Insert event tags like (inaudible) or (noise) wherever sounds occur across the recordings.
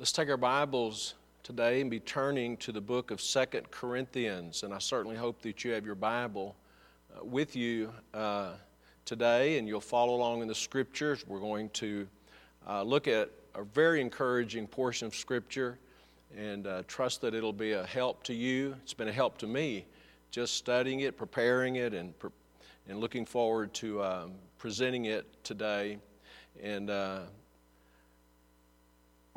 Let's take our Bibles today and be turning to the book of Second Corinthians. And I certainly hope that you have your Bible uh, with you uh, today and you'll follow along in the scriptures. We're going to uh, look at a very encouraging portion of scripture and uh, trust that it'll be a help to you. It's been a help to me just studying it, preparing it, and, and looking forward to um, presenting it today. And uh,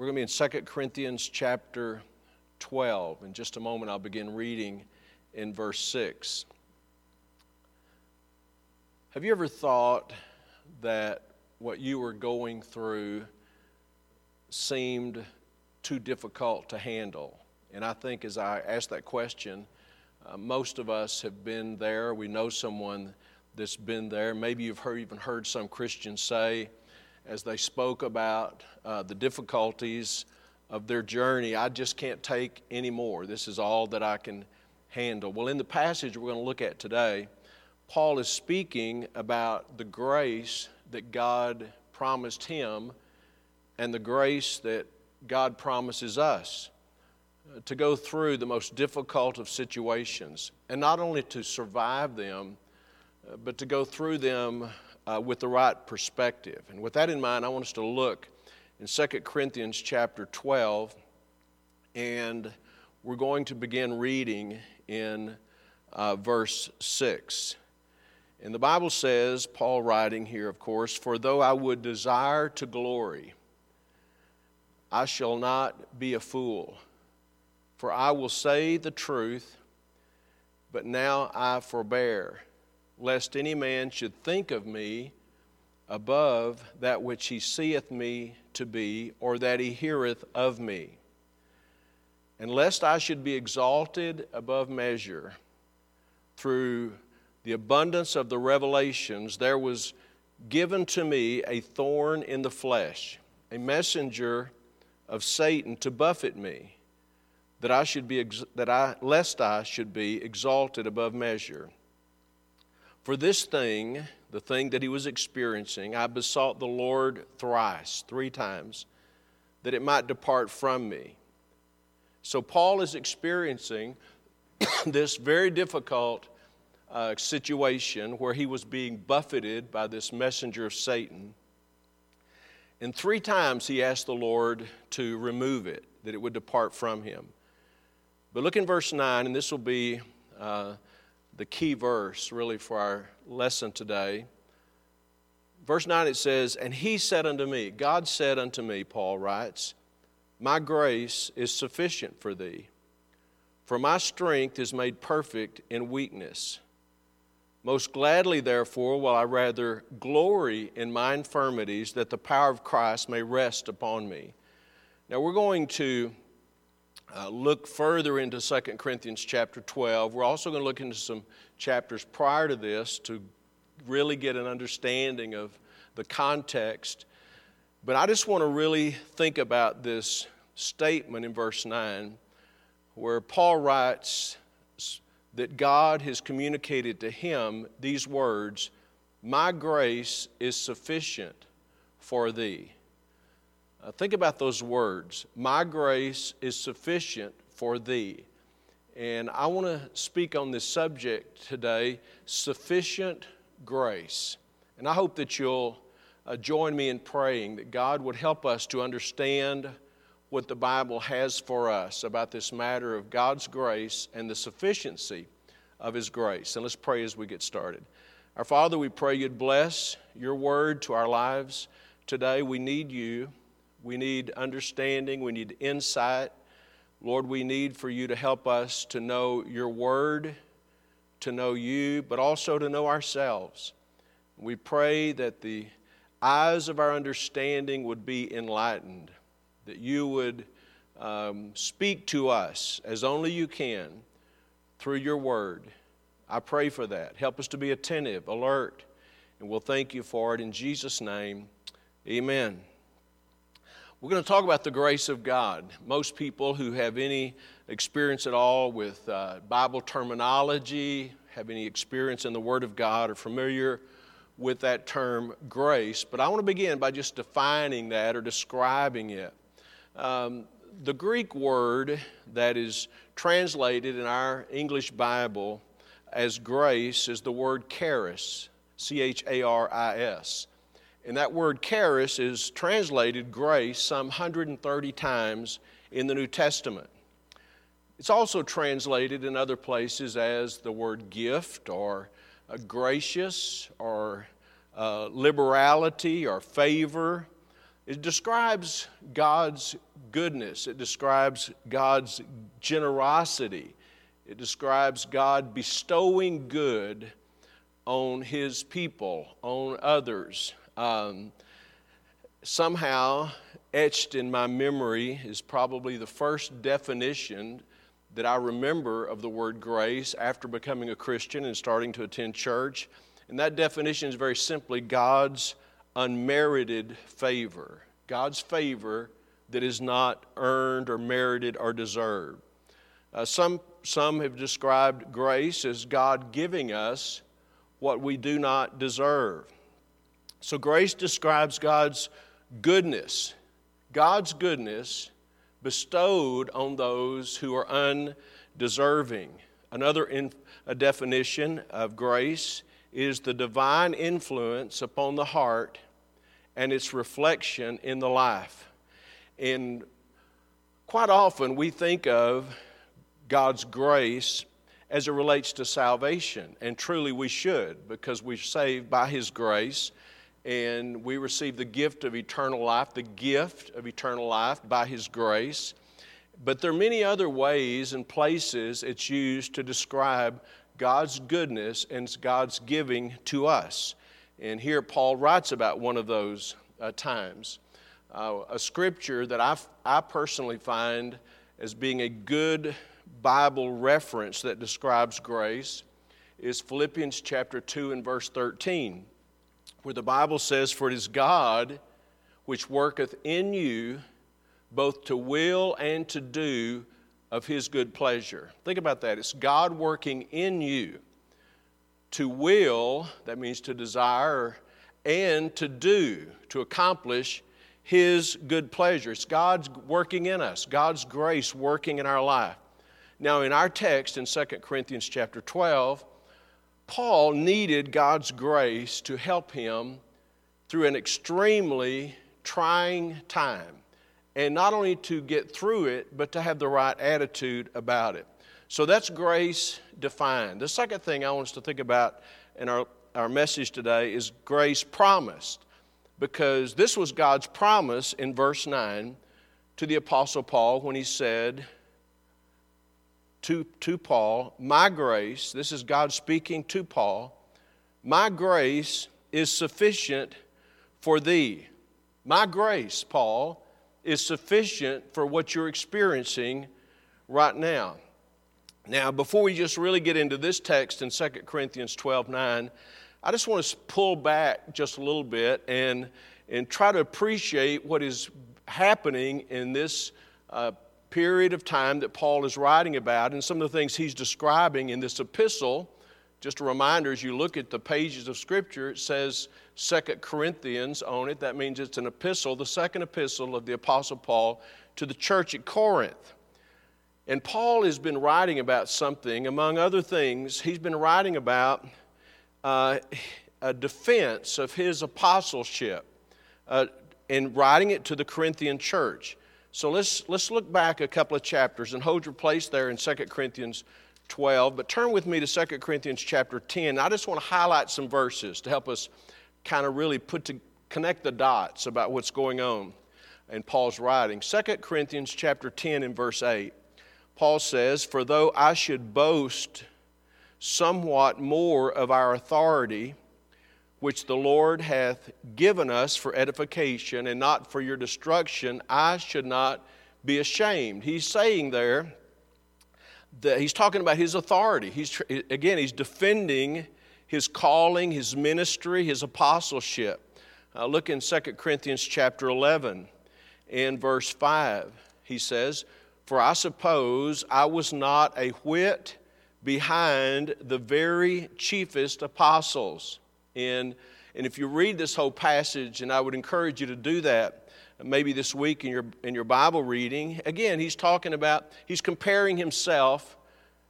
we're going to be in 2 Corinthians chapter 12. In just a moment, I'll begin reading in verse 6. Have you ever thought that what you were going through seemed too difficult to handle? And I think as I ask that question, uh, most of us have been there. We know someone that's been there. Maybe you've heard, even heard some Christians say, as they spoke about uh, the difficulties of their journey, I just can't take any more. This is all that I can handle. Well, in the passage we're going to look at today, Paul is speaking about the grace that God promised him and the grace that God promises us uh, to go through the most difficult of situations, and not only to survive them, uh, but to go through them uh, with the right perspective. And with that in mind, I want us to look in 2 Corinthians chapter 12, and we're going to begin reading in uh, verse 6. And the Bible says, Paul writing here, of course, for though I would desire to glory, I shall not be a fool, for I will say the truth, but now I forbear lest any man should think of me above that which he seeth me to be, or that he heareth of me. And lest I should be exalted above measure through the abundance of the revelations, there was given to me a thorn in the flesh, a messenger of Satan to buffet me, that I should be that I lest I should be exalted above measure. For this thing, the thing that he was experiencing, I besought the Lord thrice, three times, that it might depart from me. So Paul is experiencing (coughs) this very difficult uh, situation where he was being buffeted by this messenger of Satan. And three times he asked the Lord to remove it, that it would depart from him. But look in verse 9, and this will be. Uh, the key verse really for our lesson today. Verse 9 it says, And he said unto me, God said unto me, Paul writes, My grace is sufficient for thee, for my strength is made perfect in weakness. Most gladly, therefore, will I rather glory in my infirmities, that the power of Christ may rest upon me. Now, we're going to uh, look further into 2 Corinthians chapter 12. We're also going to look into some chapters prior to this to really get an understanding of the context. But I just want to really think about this statement in verse 9 where Paul writes that God has communicated to him these words My grace is sufficient for thee. Uh, think about those words My grace is sufficient for thee. And I want to speak on this subject today sufficient grace. And I hope that you'll uh, join me in praying that God would help us to understand what the Bible has for us about this matter of God's grace and the sufficiency of His grace. And let's pray as we get started. Our Father, we pray you'd bless your word to our lives today. We need you. We need understanding, we need insight. Lord, we need for you to help us to know your word, to know you, but also to know ourselves. We pray that the eyes of our understanding would be enlightened, that you would um, speak to us as only you can through your word. I pray for that. Help us to be attentive, alert, and we'll thank you for it in Jesus' name. Amen. We're going to talk about the grace of God. Most people who have any experience at all with uh, Bible terminology, have any experience in the Word of God, are familiar with that term grace. But I want to begin by just defining that or describing it. Um, the Greek word that is translated in our English Bible as grace is the word charis, C H A R I S. And that word charis is translated grace some 130 times in the New Testament. It's also translated in other places as the word gift or uh, gracious or uh, liberality or favor. It describes God's goodness, it describes God's generosity, it describes God bestowing good on His people, on others. Um, somehow, etched in my memory is probably the first definition that I remember of the word grace after becoming a Christian and starting to attend church. And that definition is very simply God's unmerited favor. God's favor that is not earned or merited or deserved. Uh, some, some have described grace as God giving us what we do not deserve. So, grace describes God's goodness, God's goodness bestowed on those who are undeserving. Another in, definition of grace is the divine influence upon the heart and its reflection in the life. And quite often we think of God's grace as it relates to salvation, and truly we should because we're saved by His grace and we receive the gift of eternal life, the gift of eternal life by His grace. But there are many other ways and places it's used to describe God's goodness and God's giving to us. And here Paul writes about one of those uh, times. Uh, a scripture that I, I personally find as being a good Bible reference that describes grace is Philippians chapter 2 and verse 13 where the Bible says, For it is God which worketh in you both to will and to do of his good pleasure. Think about that. It's God working in you to will, that means to desire, and to do, to accomplish his good pleasure. It's God's working in us, God's grace working in our life. Now, in our text in 2 Corinthians chapter 12, Paul needed God's grace to help him through an extremely trying time. And not only to get through it, but to have the right attitude about it. So that's grace defined. The second thing I want us to think about in our, our message today is grace promised. Because this was God's promise in verse 9 to the Apostle Paul when he said, to, to Paul, My grace, this is God speaking to Paul, my grace is sufficient for thee. My grace, Paul, is sufficient for what you're experiencing right now. Now, before we just really get into this text in 2 Corinthians 12 9, I just want to pull back just a little bit and, and try to appreciate what is happening in this uh, period of time that Paul is writing about and some of the things he's describing in this epistle. Just a reminder as you look at the pages of Scripture, it says Second Corinthians on it. That means it's an epistle, the second epistle of the Apostle Paul to the church at Corinth. And Paul has been writing about something, among other things, he's been writing about uh, a defense of his apostleship uh, and writing it to the Corinthian church. So let's, let's look back a couple of chapters and hold your place there in 2 Corinthians 12. But turn with me to 2 Corinthians chapter 10. I just want to highlight some verses to help us kind of really put to connect the dots about what's going on in Paul's writing. 2 Corinthians chapter 10 and verse 8. Paul says, For though I should boast somewhat more of our authority, which the Lord hath given us for edification and not for your destruction, I should not be ashamed. He's saying there that he's talking about his authority. He's, again, he's defending his calling, his ministry, his apostleship. Uh, look in 2 Corinthians chapter 11 and verse 5. He says, For I suppose I was not a whit behind the very chiefest apostles. And, and if you read this whole passage, and I would encourage you to do that, maybe this week in your, in your Bible reading, again, he's talking about, he's comparing himself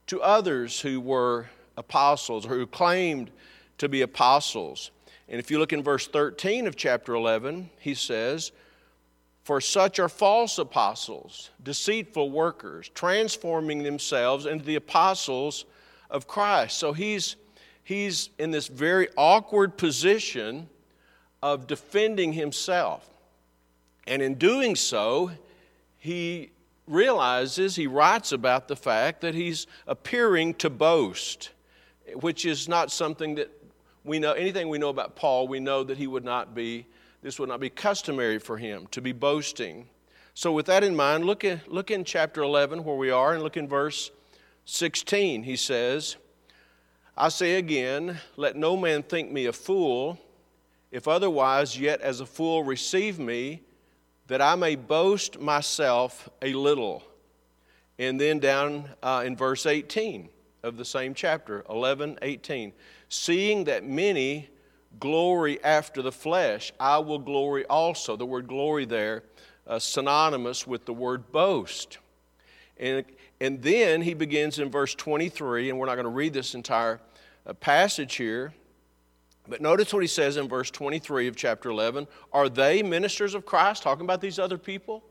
to others who were apostles or who claimed to be apostles. And if you look in verse 13 of chapter 11, he says, For such are false apostles, deceitful workers, transforming themselves into the apostles of Christ. So he's, he's in this very awkward position of defending himself. And in doing so, he realizes, he writes about the fact that he's appearing to boast, which is not something that we know, anything we know about Paul, we know that he would not be, this would not be customary for him to be boasting. So, with that in mind, look, at, look in chapter 11 where we are and look in verse 16. He says, I say again, let no man think me a fool, if otherwise, yet as a fool receive me, that I may boast myself a little. And then down uh, in verse 18 of the same chapter, 11, 18. Seeing that many glory after the flesh, I will glory also. The word glory there, uh, synonymous with the word boast. And, and then he begins in verse 23, and we're not going to read this entire passage here. But notice what he says in verse 23 of chapter 11. Are they ministers of Christ? Talking about these other people.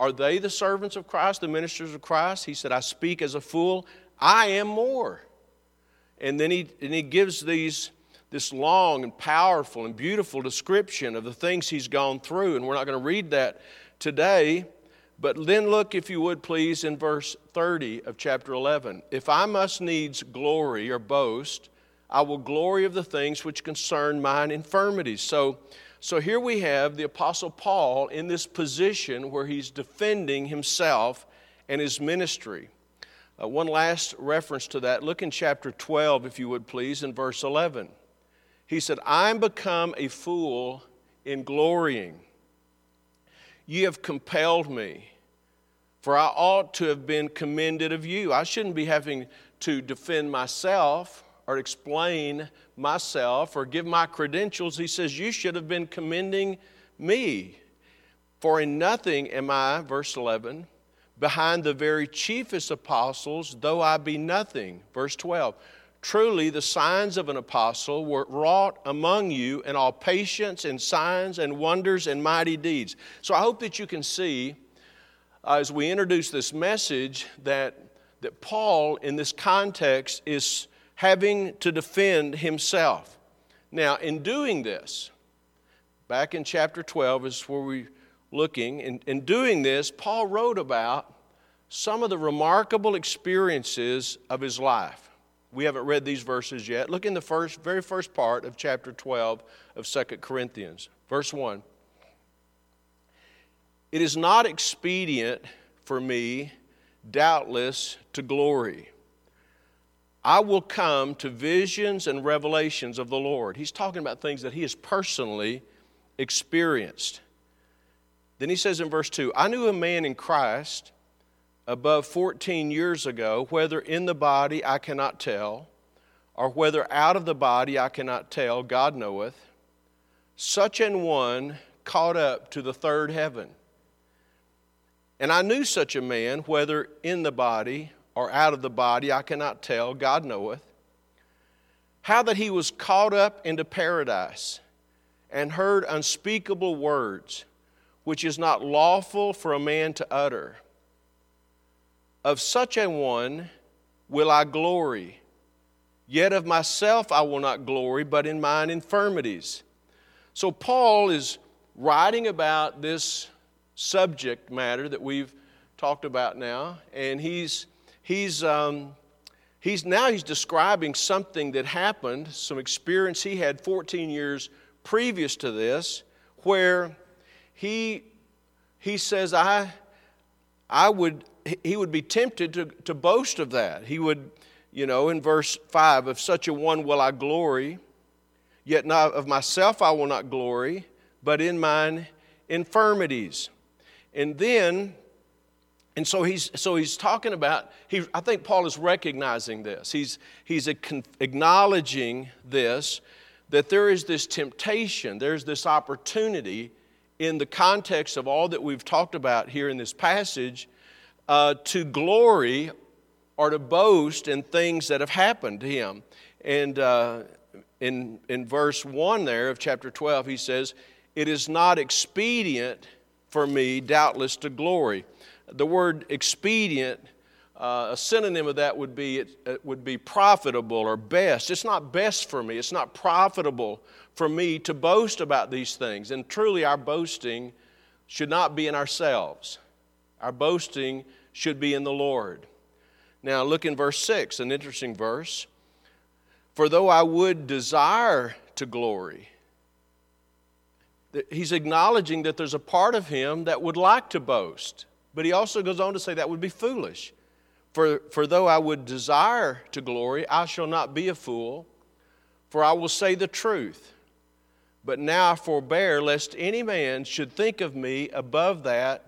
Are they the servants of Christ, the ministers of Christ? He said, I speak as a fool. I am more. And then he, and he gives these, this long and powerful and beautiful description of the things he's gone through. And we're not going to read that today. But then look, if you would please, in verse 30 of chapter 11. If I must needs glory or boast, I will glory of the things which concern mine infirmities. So, so here we have the Apostle Paul in this position where he's defending himself and his ministry. Uh, one last reference to that. Look in chapter 12, if you would please, in verse 11. He said, I'm become a fool in glorying. Ye have compelled me, for I ought to have been commended of you. I shouldn't be having to defend myself or explain myself or give my credentials. He says, You should have been commending me. For in nothing am I, verse 11, behind the very chiefest apostles, though I be nothing. Verse 12. Truly, the signs of an apostle were wrought among you in all patience and signs and wonders and mighty deeds. So I hope that you can see uh, as we introduce this message that, that Paul, in this context, is having to defend himself. Now, in doing this, back in chapter 12 is where we're looking. In, in doing this, Paul wrote about some of the remarkable experiences of his life. We haven't read these verses yet. Look in the first, very first part of chapter 12 of 2 Corinthians, verse 1. It is not expedient for me, doubtless, to glory I will come to visions and revelations of the Lord. He's talking about things that he has personally experienced. Then he says in verse 2 I knew a man in Christ above 14 years ago, whether in the body I cannot tell, or whether out of the body I cannot tell, God knoweth, such an one caught up to the third heaven. And I knew such a man, whether in the body or out of the body, I cannot tell, God knoweth. How that he was caught up into paradise and heard unspeakable words, which is not lawful for a man to utter. Of such a one will I glory. Yet of myself I will not glory, but in mine infirmities. So, Paul is writing about this subject matter that we've talked about now, and he's he's, um, he's now he's describing something that happened, some experience he had 14 years previous to this, where he, he says, I, I would, he would be tempted to, to boast of that. He would, you know, in verse 5, of such a one will I glory, yet not of myself I will not glory, but in mine infirmities. And then and so he's, so he's talking about, he, I think Paul is recognizing this. He's, he's acknowledging this, that there is this temptation, there's this opportunity in the context of all that we've talked about here in this passage, uh, to glory or to boast in things that have happened to him. And uh, in, in verse 1 there of chapter 12, he says, It is not expedient for me, doubtless, to glory. The word expedient, uh, a synonym of that would be, it, it would be profitable or best. It's not best for me, it's not profitable for me to boast about these things. And truly, our boasting should not be in ourselves, our boasting should be in the Lord. Now, look in verse 6, an interesting verse. For though I would desire to glory, he's acknowledging that there's a part of him that would like to boast. But he also goes on to say that would be foolish. For, for though I would desire to glory, I shall not be a fool, for I will say the truth. But now I forbear, lest any man should think of me above that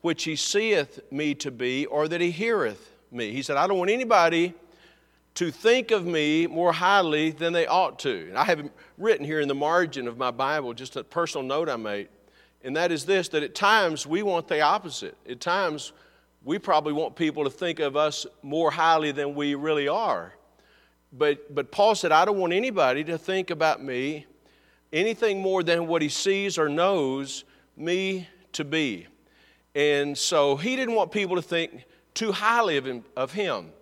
which he seeth me to be, or that he heareth me. He said, I don't want anybody to think of me more highly than they ought to. And I have written here in the margin of my Bible just a personal note I made, and that is this that at times we want the opposite. At times we probably want people to think of us more highly than we really are. But, but Paul said, I don't want anybody to think about me anything more than what he sees or knows me to be. And so he didn't want people to think too highly of him. Of him.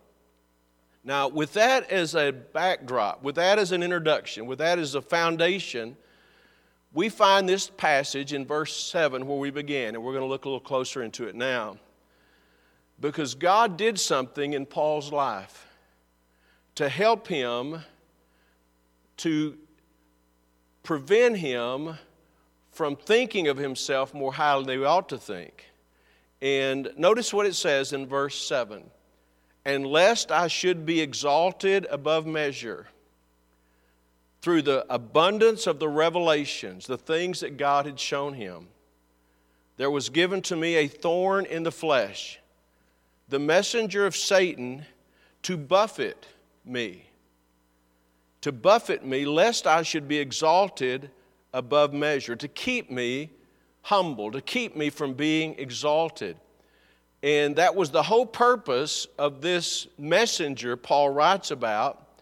Now, with that as a backdrop, with that as an introduction, with that as a foundation, we find this passage in verse 7 where we began, and we're going to look a little closer into it now. Because God did something in Paul's life to help him to prevent him from thinking of himself more highly than he ought to think. And notice what it says in verse 7 and lest I should be exalted above measure through the abundance of the revelations, the things that God had shown him, there was given to me a thorn in the flesh, the messenger of Satan to buffet me, to buffet me, lest I should be exalted above measure, to keep me humble, to keep me from being exalted. And that was the whole purpose of this messenger Paul writes about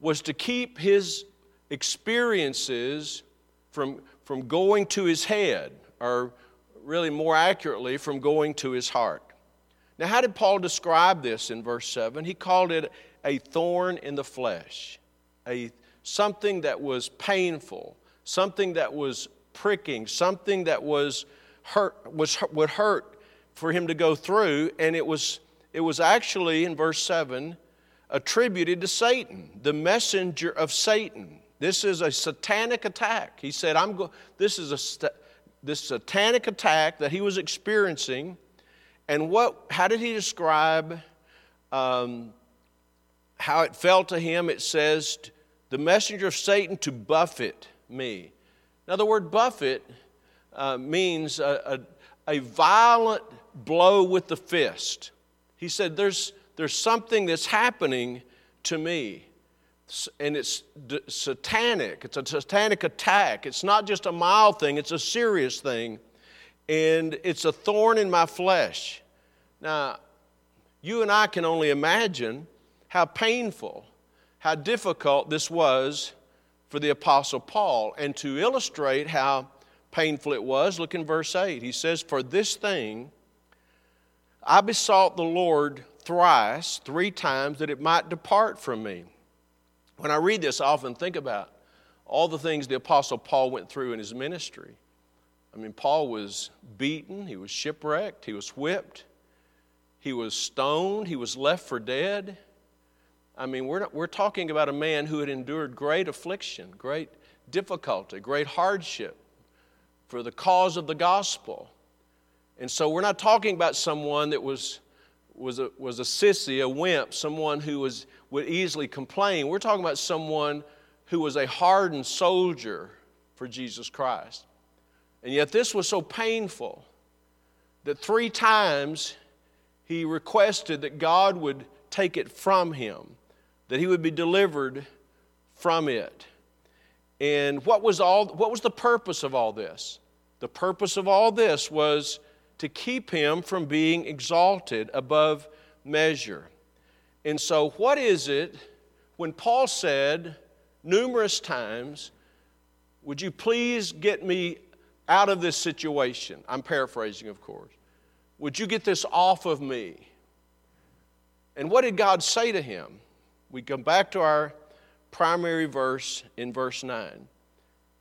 was to keep his experiences from, from going to his head, or really more accurately, from going to his heart. Now, how did Paul describe this in verse 7? He called it a thorn in the flesh, a, something that was painful, something that was pricking, something that was hurt, was, would hurt for him to go through, and it was, it was actually, in verse 7, attributed to Satan, the messenger of Satan. This is a satanic attack. He said, I'm go- this is a this satanic attack that he was experiencing. And what, how did he describe um, how it felt to him? It says, the messenger of Satan to buffet me. Now, the word buffet uh, means a, a, a violent blow with the fist. He said, There's, there's something that's happening to me. And it's d- satanic. It's a satanic attack. It's not just a mild thing, it's a serious thing. And it's a thorn in my flesh. Now, you and I can only imagine how painful, how difficult this was for the Apostle Paul. And to illustrate how painful it was, look in verse 8. He says, For this thing I besought the Lord thrice, three times, that it might depart from me. When I read this, I often think about all the things the Apostle Paul went through in his ministry. I mean, Paul was beaten, he was shipwrecked, he was whipped, he was stoned, he was left for dead. I mean, we're, not, we're talking about a man who had endured great affliction, great difficulty, great hardship for the cause of the gospel. And so we're not talking about someone that was, was, a, was a sissy, a wimp, someone who was, would easily complain. We're talking about someone who was a hardened soldier for Jesus Christ. And yet this was so painful that three times he requested that God would take it from him, that he would be delivered from it. And what was, all, what was the purpose of all this? The purpose of all this was to keep him from being exalted above measure. And so, what is it when Paul said numerous times, Would you please get me out of this situation? I'm paraphrasing, of course. Would you get this off of me? And what did God say to him? We come back to our primary verse in verse 9.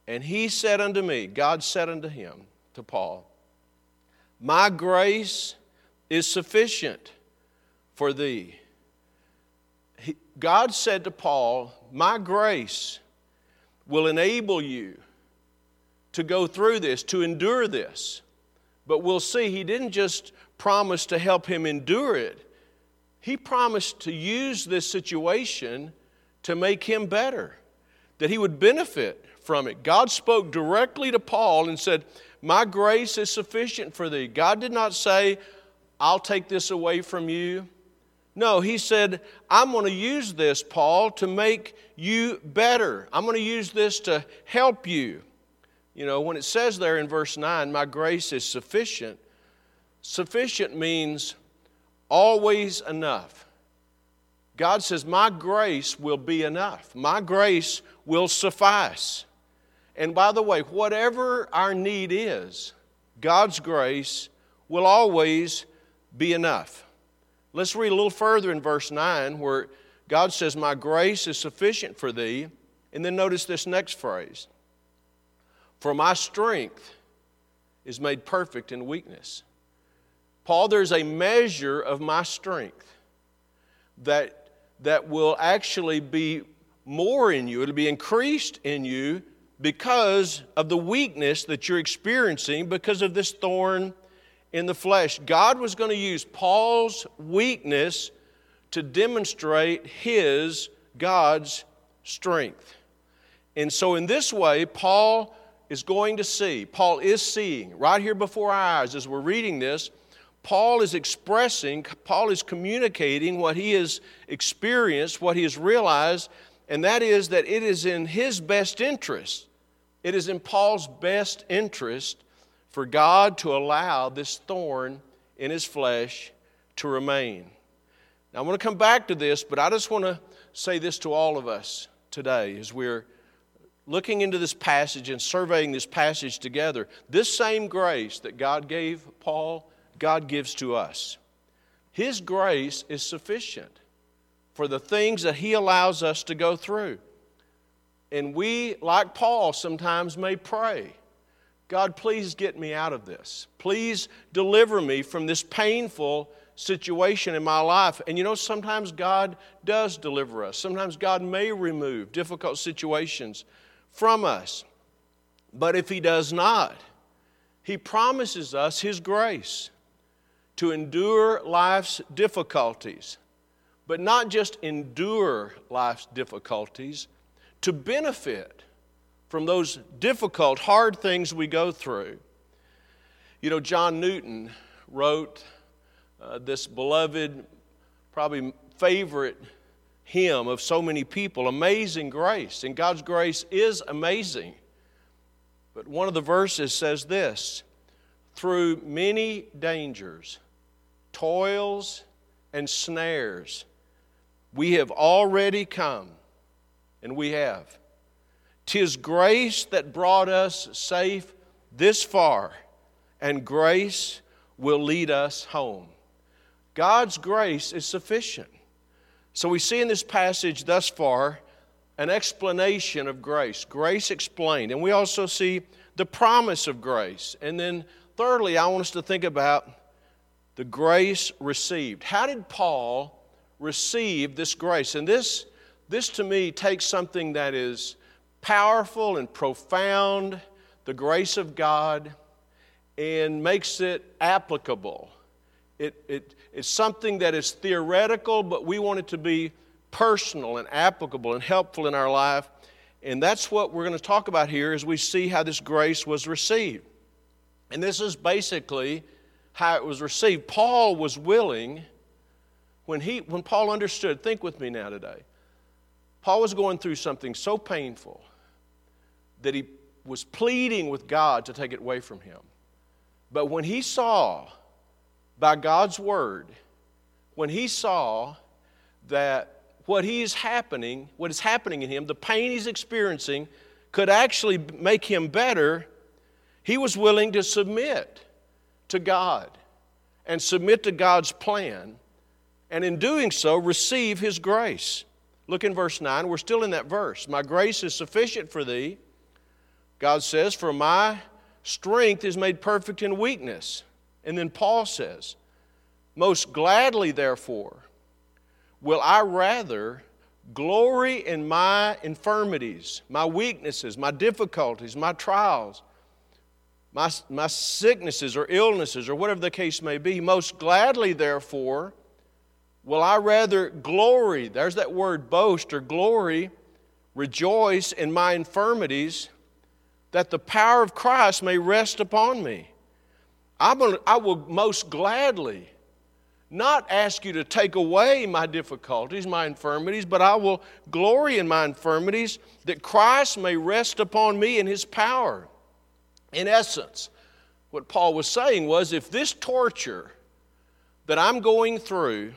And he said unto me, God said unto him, to Paul, My grace is sufficient for thee. He, God said to Paul, My grace will enable you to go through this, to endure this. But we'll see, he didn't just promise to help him endure it, he promised to use this situation to make him better, that he would benefit from it. God spoke directly to Paul and said, My grace is sufficient for thee. God did not say, I'll take this away from you. No, he said, I'm going to use this, Paul, to make you better. I'm going to use this to help you. You know, when it says there in verse 9, my grace is sufficient, sufficient means always enough. God says, My grace will be enough. My grace will suffice. And by the way, whatever our need is, God's grace will always be enough. Let's read a little further in verse 9 where God says, My grace is sufficient for thee. And then notice this next phrase For my strength is made perfect in weakness. Paul, there's a measure of my strength that, that will actually be more in you, it'll be increased in you because of the weakness that you're experiencing because of this thorn in the flesh. God was going to use Paul's weakness to demonstrate his, God's strength. And so, in this way, Paul is going to see, Paul is seeing right here before our eyes as we're reading this Paul is expressing, Paul is communicating what he has experienced, what he has realized, and that is that it is in his best interest, it is in Paul's best interest for God to allow this thorn in his flesh to remain. Now, I want to come back to this, but I just want to say this to all of us today as we're looking into this passage and surveying this passage together. This same grace that God gave Paul God gives to us. His grace is sufficient for the things that He allows us to go through. And we, like Paul, sometimes may pray God, please get me out of this. Please deliver me from this painful situation in my life. And you know, sometimes God does deliver us, sometimes God may remove difficult situations from us. But if He does not, He promises us His grace to endure life's difficulties, but not just endure life's difficulties, to benefit from those difficult, hard things we go through. You know, John Newton wrote uh, this beloved, probably favorite hymn of so many people Amazing Grace. And God's grace is amazing. But one of the verses says this Through many dangers, toils, and snares, we have already come, and we have. Tis grace that brought us safe this far, and grace will lead us home. God's grace is sufficient. So we see in this passage thus far an explanation of grace, grace explained. And we also see the promise of grace. And then, thirdly, I want us to think about the grace received. How did Paul receive this grace? And this, this to me takes something that is powerful and profound, the grace of God, and makes it applicable. It, it, it's something that is theoretical, but we want it to be personal and applicable and helpful in our life. And that's what we're going to talk about here as we see how this grace was received. And this is basically how it was received. Paul was willing, when, he, when Paul understood, think with me now today. Paul was going through something so painful that he was pleading with God to take it away from him. But when he saw by God's word, when he saw that what he is happening, what is happening in him, the pain he's experiencing, could actually make him better, he was willing to submit to God and submit to God's plan, and in doing so, receive his grace. Look in verse 9. We're still in that verse. My grace is sufficient for thee. God says, For my strength is made perfect in weakness. And then Paul says, Most gladly, therefore, will I rather glory in my infirmities, my weaknesses, my difficulties, my trials, my, my sicknesses or illnesses, or whatever the case may be. Most gladly, therefore, will I rather glory, there's that word boast or glory, rejoice in my infirmities, that the power of Christ may rest upon me. I will most gladly not ask you to take away my difficulties, my infirmities, but I will glory in my infirmities that Christ may rest upon me in his power. In essence, what Paul was saying was if this torture that I'm going through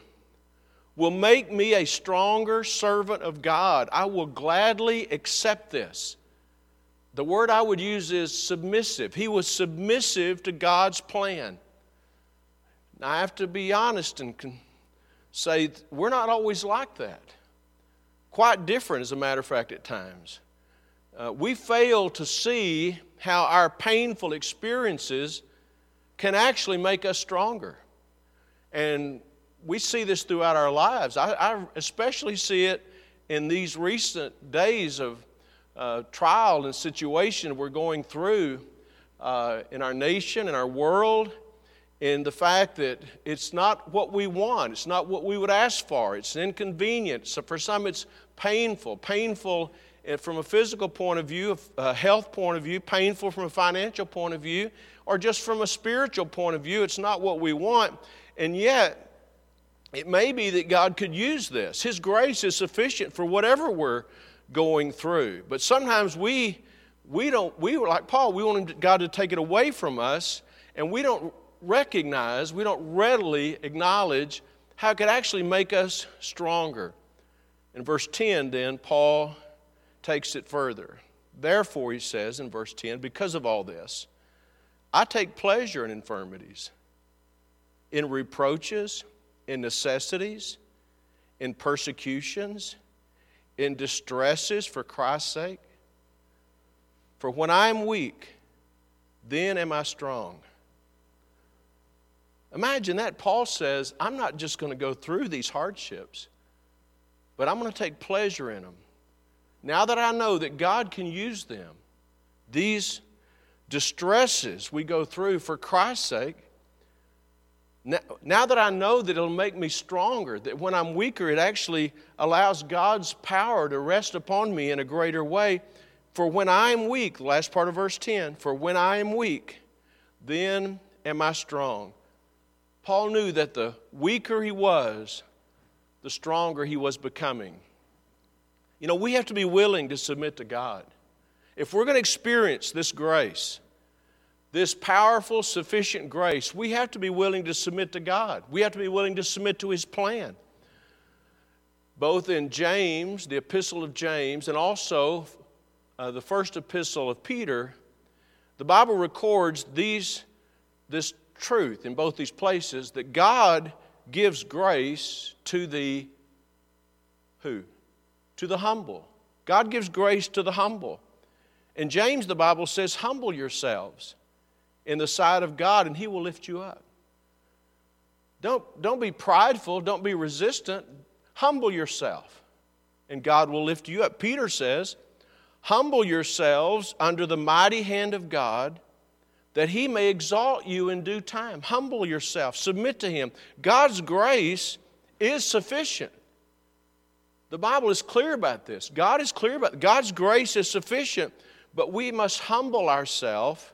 will make me a stronger servant of God, I will gladly accept this. The word I would use is submissive. He was submissive to God's plan. Now, I have to be honest and say we're not always like that. Quite different, as a matter of fact, at times. Uh, we fail to see how our painful experiences can actually make us stronger. And we see this throughout our lives. I, I especially see it in these recent days of uh, trial and situation we're going through uh, in our nation, in our world, in the fact that it's not what we want, it's not what we would ask for, it's inconvenient. So for some, it's painful. Painful from a physical point of view, a health point of view, painful from a financial point of view, or just from a spiritual point of view. It's not what we want. And yet, it may be that God could use this. His grace is sufficient for whatever we're going through. But sometimes we, we don't, we like Paul, we want God to take it away from us, and we don't recognize, we don't readily acknowledge how it could actually make us stronger. In verse 10, then, Paul takes it further. Therefore, he says in verse 10, because of all this, I take pleasure in infirmities, in reproaches, in necessities, in persecutions, in distresses for Christ's sake. For when I am weak, then am I strong. Imagine that. Paul says, I'm not just going to go through these hardships, but I'm going to take pleasure in them. Now that I know that God can use them, these distresses we go through for Christ's sake, now, now, that I know that it'll make me stronger, that when I'm weaker, it actually allows God's power to rest upon me in a greater way. For when I am weak, last part of verse 10, for when I am weak, then am I strong. Paul knew that the weaker he was, the stronger he was becoming. You know, we have to be willing to submit to God. If we're going to experience this grace, this powerful, sufficient grace, we have to be willing to submit to God. We have to be willing to submit to His plan. Both in James, the epistle of James, and also uh, the first epistle of Peter, the Bible records these, this truth in both these places that God gives grace to the who? To the humble. God gives grace to the humble. In James, the Bible says, Humble yourselves in the sight of God, and He will lift you up. Don't, don't be prideful, don't be resistant. Humble yourself, and God will lift you up. Peter says, Humble yourselves under the mighty hand of God that he may exalt you in due time. Humble yourself, submit to him. God's grace is sufficient. The Bible is clear about this. God is clear about. God's grace is sufficient, but we must humble ourselves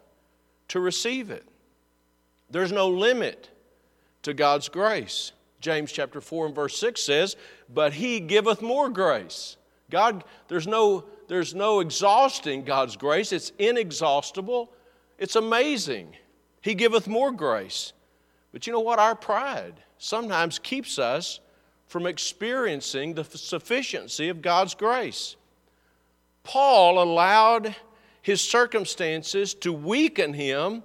to receive it. There's no limit to God's grace. James chapter 4 and verse 6 says, But he giveth more grace. God, there's no there's no exhausting God's grace. It's inexhaustible. It's amazing. He giveth more grace. But you know what? Our pride sometimes keeps us from experiencing the sufficiency of God's grace. Paul allowed his circumstances to weaken him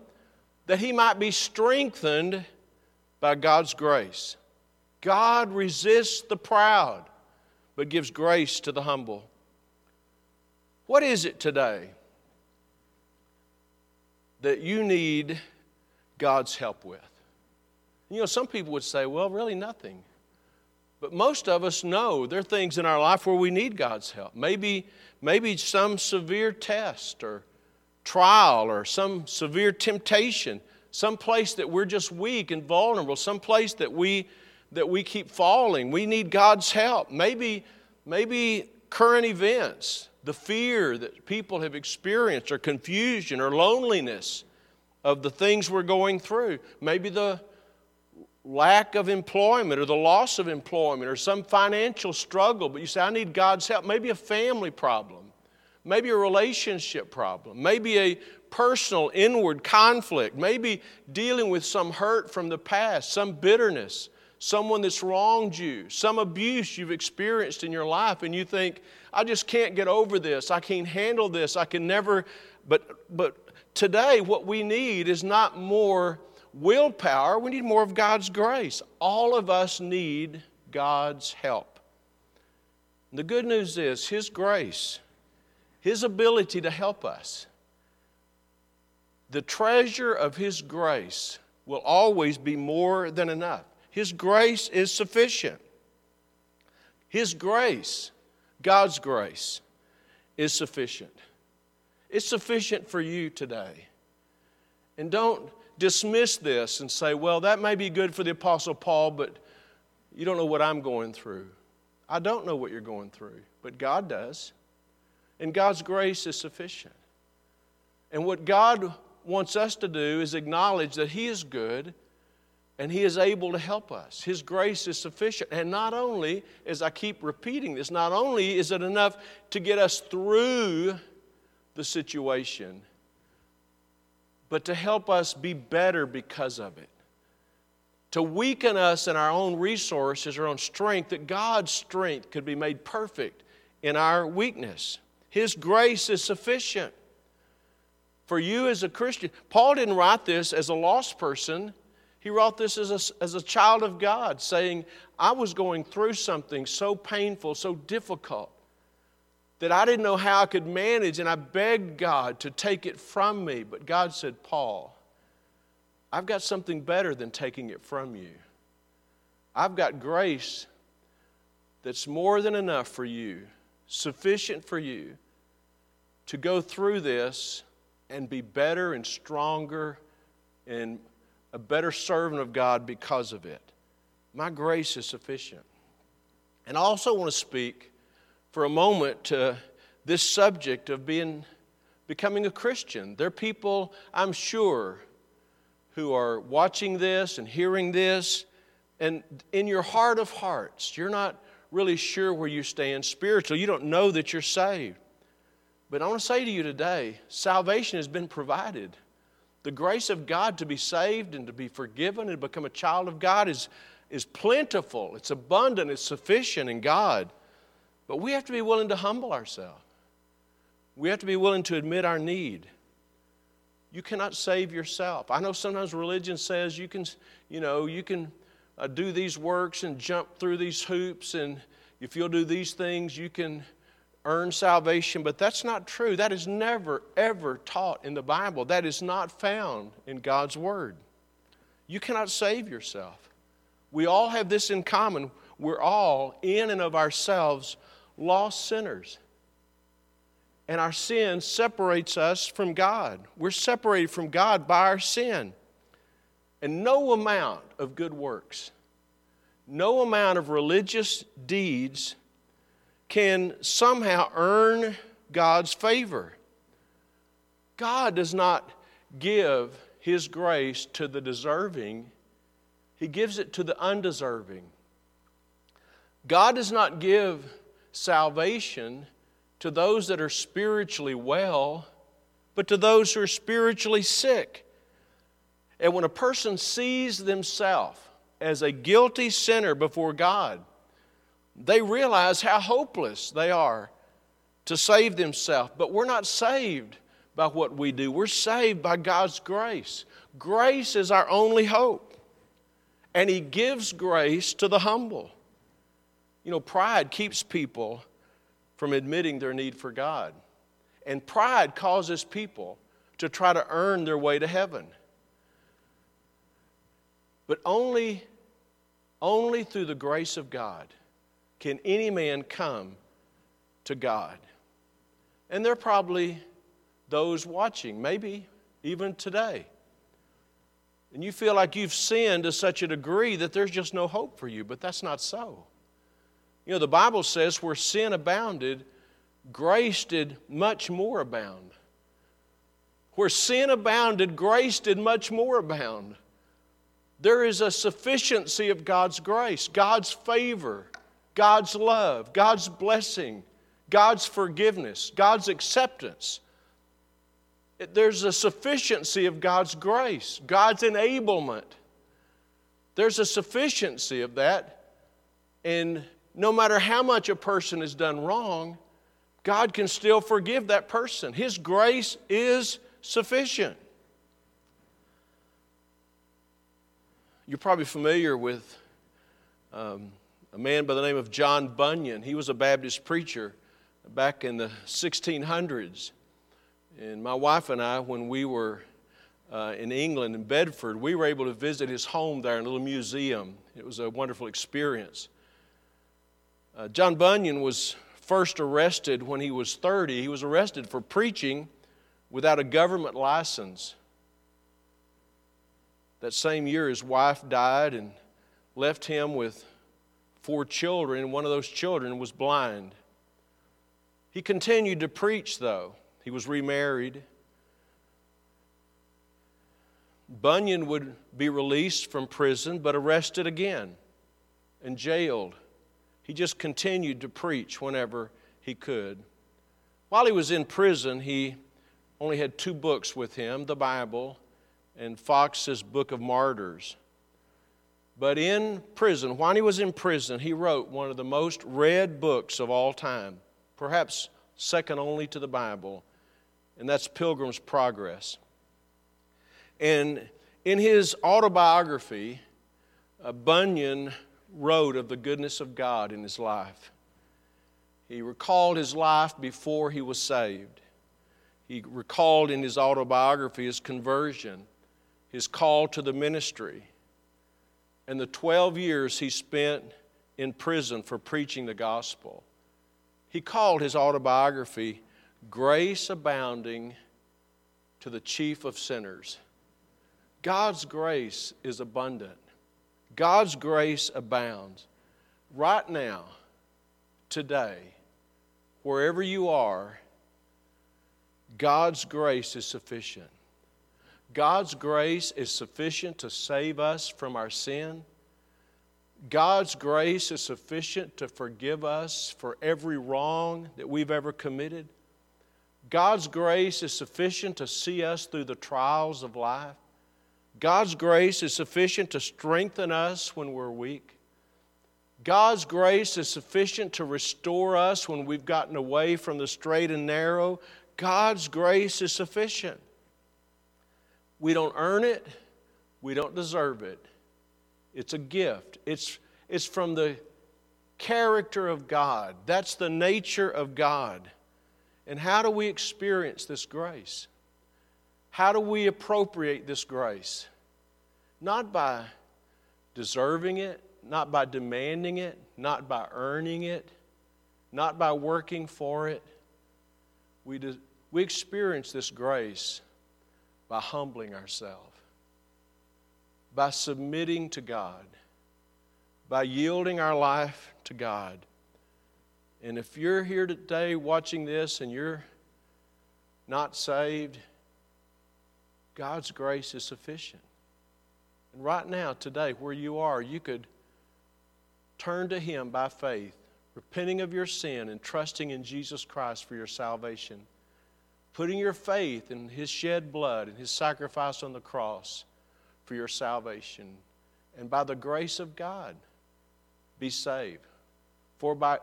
that he might be strengthened by God's grace. God resists the proud, but gives grace to the humble. What is it today that you need God's help with? You know, some people would say, well, really nothing. But most of us know there are things in our life where we need God's help. Maybe, maybe some severe test or trial or some severe temptation, some place that we're just weak and vulnerable, some place that we that we keep falling. We need God's help. Maybe, maybe current events, the fear that people have experienced, or confusion, or loneliness of the things we're going through. Maybe the lack of employment or the loss of employment or some financial struggle, but you say, I need God's help. Maybe a family problem, maybe a relationship problem, maybe a personal inward conflict, maybe dealing with some hurt from the past, some bitterness, someone that's wronged you, some abuse you've experienced in your life, and you think, I just can't get over this, I can't handle this, I can never. But, but today, what we need is not more willpower, we need more of God's grace. All of us need God's help. And the good news is His grace, His ability to help us, the treasure of His grace will always be more than enough. His grace is sufficient. His grace, God's grace, is sufficient. It's sufficient for you today. And don't dismiss this and say, well, that may be good for the Apostle Paul, but you don't know what I'm going through. I don't know what you're going through, but God does. And God's grace is sufficient. And what God wants us to do is acknowledge that He is good and He is able to help us. His grace is sufficient. And not only, as I keep repeating this, not only is it enough to get us through the situation, but to help us be better because of it. To weaken us in our own resources, our own strength, that God's strength could be made perfect in our weakness. His grace is sufficient. For you as a Christian, Paul didn't write this as a lost person. He wrote this as a, as a child of God, saying, I was going through something so painful, so difficult, that I didn't know how I could manage, and I begged God to take it from me. But God said, Paul, I've got something better than taking it from you. I've got grace that's more than enough for you, sufficient for you to go through this and be better and stronger and a better servant of God because of it. My grace is sufficient. And I also want to speak for a moment to this subject of being becoming a Christian. There are people, I'm sure, who are watching this and hearing this, and in your heart of hearts, you're not really sure where you stand spiritually. You don't know that you're saved. But I want to say to you today salvation has been provided. The grace of God to be saved and to be forgiven and become a child of God is, is plentiful, it's abundant, it's sufficient in God. But we have to be willing to humble ourselves. We have to be willing to admit our need. You cannot save yourself. I know sometimes religion says you can, you know, you can uh, do these works and jump through these hoops, and if you'll do these things, you can earn salvation, but that's not true. That is never, ever taught in the Bible. That is not found in God's Word. You cannot save yourself. We all have this in common. We're all, in and of ourselves, lost sinners. And our sin separates us from God. We're separated from God by our sin. And no amount of good works, no amount of religious deeds can somehow earn God's favor. God does not give His grace to the deserving, He gives it to the undeserving. God does not give salvation to those that are spiritually well, but to those who are spiritually sick. And when a person sees themselves as a guilty sinner before God, they realize how hopeless they are to save themselves. But we're not saved by what we do, we're saved by God's grace. Grace is our only hope. And He gives grace to the humble. You know, pride keeps people from admitting their need for God. And pride causes people to try to earn their way to heaven. But only, only through the grace of God can any man come to God. And there are probably those watching, maybe even today. And you feel like you've sinned to such a degree that there's just no hope for you, but that's not so. You know, the Bible says where sin abounded, grace did much more abound. Where sin abounded, grace did much more abound. There is a sufficiency of God's grace, God's favor, God's love, God's blessing, God's forgiveness, God's acceptance. There's a sufficiency of God's grace, God's enablement. There's a sufficiency of that. And no matter how much a person has done wrong, God can still forgive that person. His grace is sufficient. You're probably familiar with um, a man by the name of John Bunyan. He was a Baptist preacher back in the 1600s. And my wife and I, when we were uh, in England, in Bedford, we were able to visit his home there in a little museum. It was a wonderful experience. Uh, John Bunyan was first arrested when he was 30. He was arrested for preaching without a government license. That same year, his wife died and left him with four children. One of those children was blind. He continued to preach, though. He was remarried. Bunyan would be released from prison, but arrested again and jailed. He just continued to preach whenever he could. While he was in prison, he only had two books with him the Bible and Foxe's Book of Martyrs. But in prison, while he was in prison, he wrote one of the most read books of all time, perhaps second only to the Bible, and that's Pilgrim's Progress. And in his autobiography, uh, Bunyan wrote of the goodness of God in his life. He recalled his life before he was saved. He recalled in his autobiography his conversion, his call to the ministry, and the 12 years he spent in prison for preaching the gospel. He called his autobiography Grace Abounding to the Chief of Sinners. God's grace is abundant. God's grace abounds. Right now, today, wherever you are, God's grace is sufficient. God's grace is sufficient to save us from our sin. God's grace is sufficient to forgive us for every wrong that we've ever committed. God's grace is sufficient to see us through the trials of life. God's grace is sufficient to strengthen us when we're weak. God's grace is sufficient to restore us when we've gotten away from the straight and narrow. God's grace is sufficient. We don't earn it, we don't deserve it. It's a gift. It's, it's from the character of God. That's the nature of God. And how do we experience this grace? How do we appropriate this grace? Not by deserving it, not by demanding it, not by earning it, not by working for it. We, do, we experience this grace by humbling ourselves, by submitting to God, by yielding our life to God. And if you're here today watching this and you're not saved, God's grace is sufficient. And right now, today, where you are, you could turn to Him by faith, repenting of your sin and trusting in Jesus Christ for your salvation, putting your faith in His shed blood and His sacrifice on the cross for your salvation, and by the grace of God, be saved. For by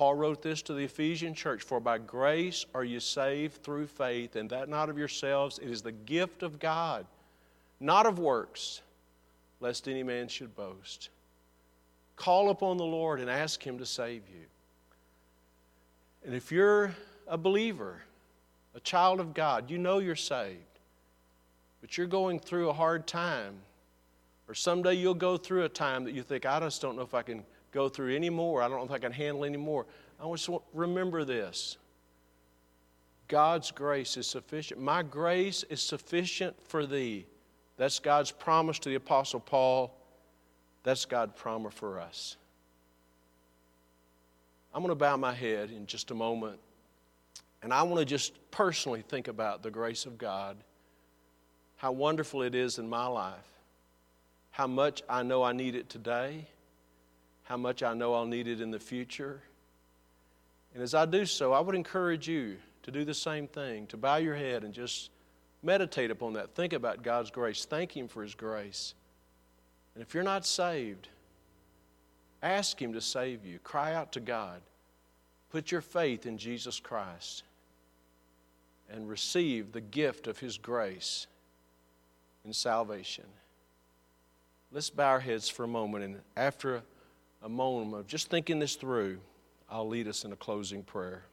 Paul wrote this to the Ephesian church For by grace are you saved through faith, and that not of yourselves, it is the gift of God, not of works, lest any man should boast. Call upon the Lord and ask Him to save you. And if you're a believer, a child of God, you know you're saved, but you're going through a hard time, or someday you'll go through a time that you think, I just don't know if I can go through anymore. I don't know if I can handle anymore. I want to remember this God's grace is sufficient. My grace is sufficient for thee. That's God's promise to the Apostle Paul. That's God's promise for us. I'm going to bow my head in just a moment, and I want to just personally think about the grace of God, how wonderful it is in my life, how much I know I need it today how much I know I'll need it in the future. And as I do so, I would encourage you to do the same thing, to bow your head and just meditate upon that. Think about God's grace. Thank Him for His grace. And if you're not saved, ask Him to save you. Cry out to God. Put your faith in Jesus Christ and receive the gift of His grace in salvation. Let's bow our heads for a moment, and after a moment of just thinking this through, I'll lead us in a closing prayer.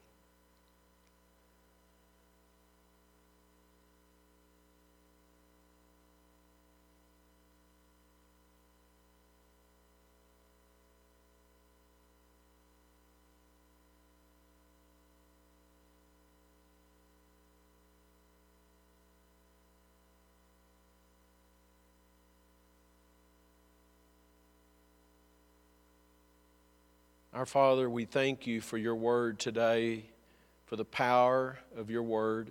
Our Father, we thank you for your word today, for the power of your word.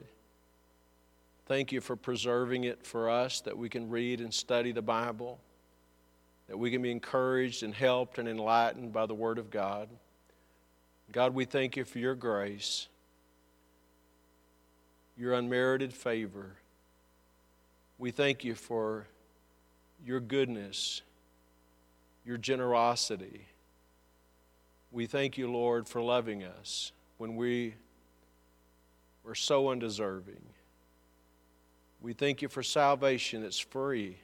Thank you for preserving it for us that we can read and study the Bible, that we can be encouraged and helped and enlightened by the word of God. God, we thank you for your grace, your unmerited favor. We thank you for your goodness, your generosity we thank you, Lord, for loving us when we were so undeserving. We thank you for salvation that's free.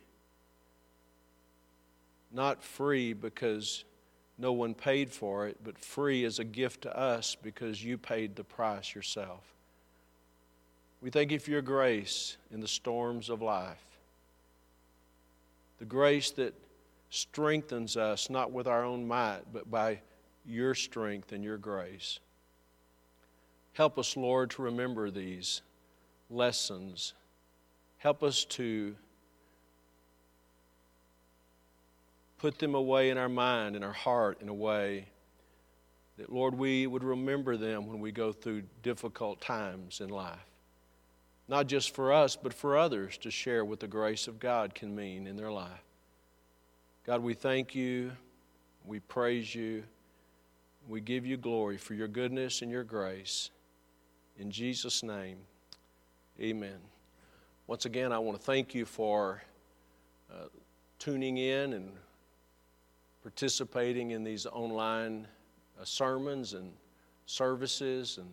Not free because no one paid for it, but free as a gift to us because you paid the price yourself. We thank you for your grace in the storms of life. The grace that strengthens us not with our own might, but by your strength and your grace. Help us, Lord, to remember these lessons. Help us to put them away in our mind and our heart in a way that, Lord, we would remember them when we go through difficult times in life. Not just for us, but for others to share what the grace of God can mean in their life. God, we thank you. We praise you. We give you glory for your goodness and your grace. In Jesus' name, amen. Once again, I want to thank you for uh, tuning in and participating in these online uh, sermons and services. And,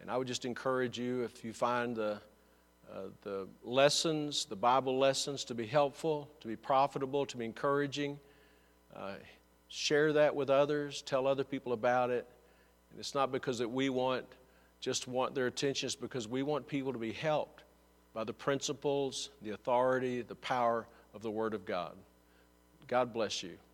and I would just encourage you if you find the, uh, the lessons, the Bible lessons, to be helpful, to be profitable, to be encouraging. Share that with others, tell other people about it. And it's not because that we want just want their attention, it's because we want people to be helped by the principles, the authority, the power of the Word of God. God bless you.